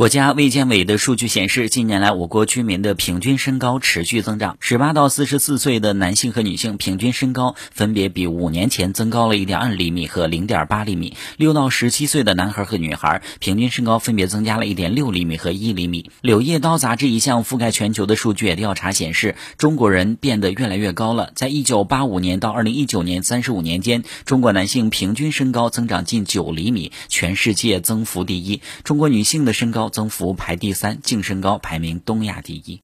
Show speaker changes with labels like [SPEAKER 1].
[SPEAKER 1] 国家卫健委的数据显示，近年来我国居民的平均身高持续增长。十八到四十四岁的男性和女性平均身高分别比五年前增高了一点二厘米和零点八厘米。六到十七岁的男孩和女孩平均身高分别增加了一点六厘米和一厘米。《柳叶刀》杂志一项覆盖全球的数据调查显示，中国人变得越来越高了。在一九八五年到二零一九年三十五年间，中国男性平均身高增长近九厘米，全世界增幅第一。中国女性的身高增幅排第三，净身高排名东亚第一。